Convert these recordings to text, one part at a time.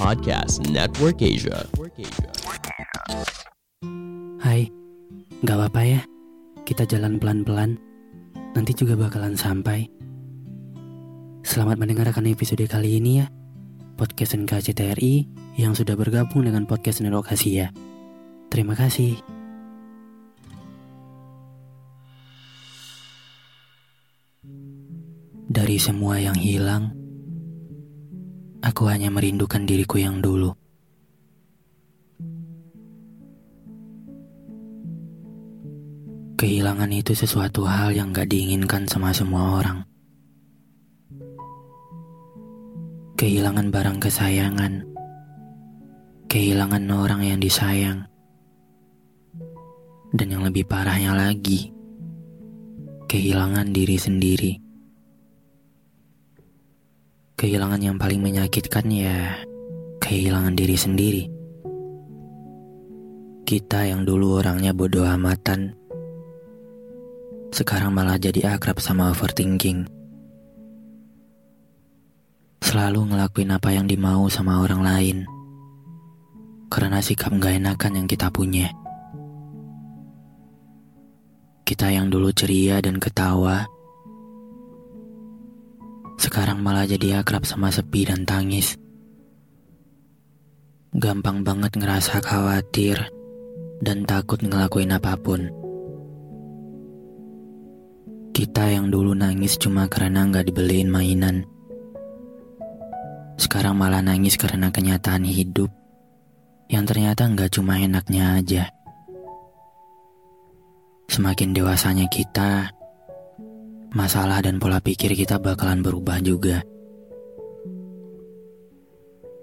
Podcast Network Asia. Hai, gak apa-apa ya. Kita jalan pelan-pelan. Nanti juga bakalan sampai. Selamat mendengarkan episode kali ini ya. Podcast NKCTRI yang sudah bergabung dengan podcast Network Asia. Terima kasih. Dari semua yang hilang, aku hanya merindukan diriku yang dulu. Kehilangan itu sesuatu hal yang gak diinginkan sama semua orang. Kehilangan barang kesayangan, kehilangan orang yang disayang, dan yang lebih parahnya lagi, kehilangan diri sendiri. Kehilangan yang paling menyakitkan ya, kehilangan diri sendiri. Kita yang dulu orangnya bodoh amatan, sekarang malah jadi akrab sama overthinking. Selalu ngelakuin apa yang dimau sama orang lain. Karena sikap gak enakan yang kita punya. Kita yang dulu ceria dan ketawa, sekarang malah jadi akrab sama sepi dan tangis. Gampang banget ngerasa khawatir dan takut ngelakuin apa pun. Kita yang dulu nangis cuma karena nggak dibeliin mainan. Sekarang malah nangis karena kenyataan hidup yang ternyata nggak cuma enaknya aja. Semakin dewasanya kita, masalah dan pola pikir kita bakalan berubah juga.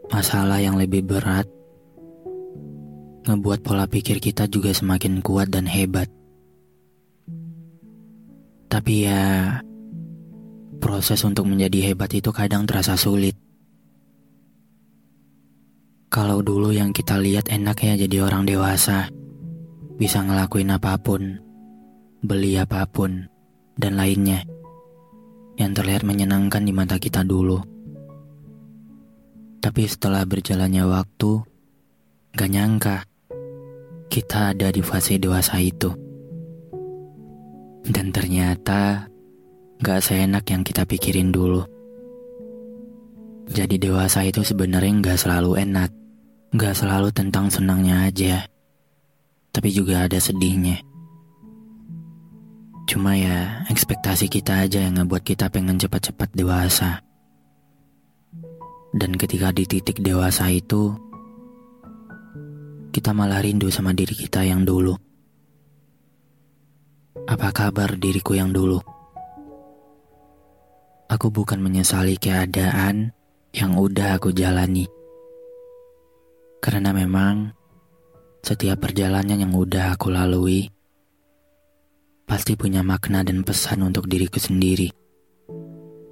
Masalah yang lebih berat ngebuat pola pikir kita juga semakin kuat dan hebat. Tapi ya, proses untuk menjadi hebat itu kadang terasa sulit. Kalau dulu yang kita lihat enak ya jadi orang dewasa, bisa ngelakuin apa pun, beli apa pun, dan lainnya yang terlihat menyenangkan di mata kita dulu. Tapi setelah berjalannya waktu, gak nyangka kita ada di fase dewasa itu. Dan ternyata gak seenak yang kita pikirin dulu. Jadi dewasa itu sebenarnya gak selalu enak, gak selalu tentang senangnya aja, tapi juga ada sedihnya. Cuma ya ekspektasi kita aja yang ngebuat kita pengen cepat-cepat dewasa. Dan ketika di titik dewasa itu, kita malah rindu sama diri kita yang dulu. Apa kabar diriku yang dulu? Aku bukan menyesali keadaan yang udah aku jalani. Karena memang setiap perjalanan yang udah aku lalui pasti punya makna dan pesan untuk diriku sendiri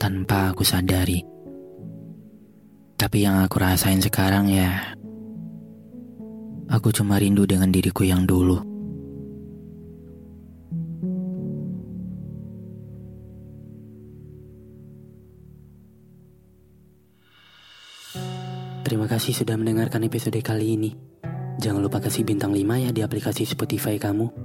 tanpa aku sadari. Tapi yang aku rasain sekarang ya, aku cuma rindu dengan diriku yang dulu. Terima kasih sudah mendengarkan episode kali ini. Jangan lupa kasih bintang 5 ya di aplikasi Spotify kamu.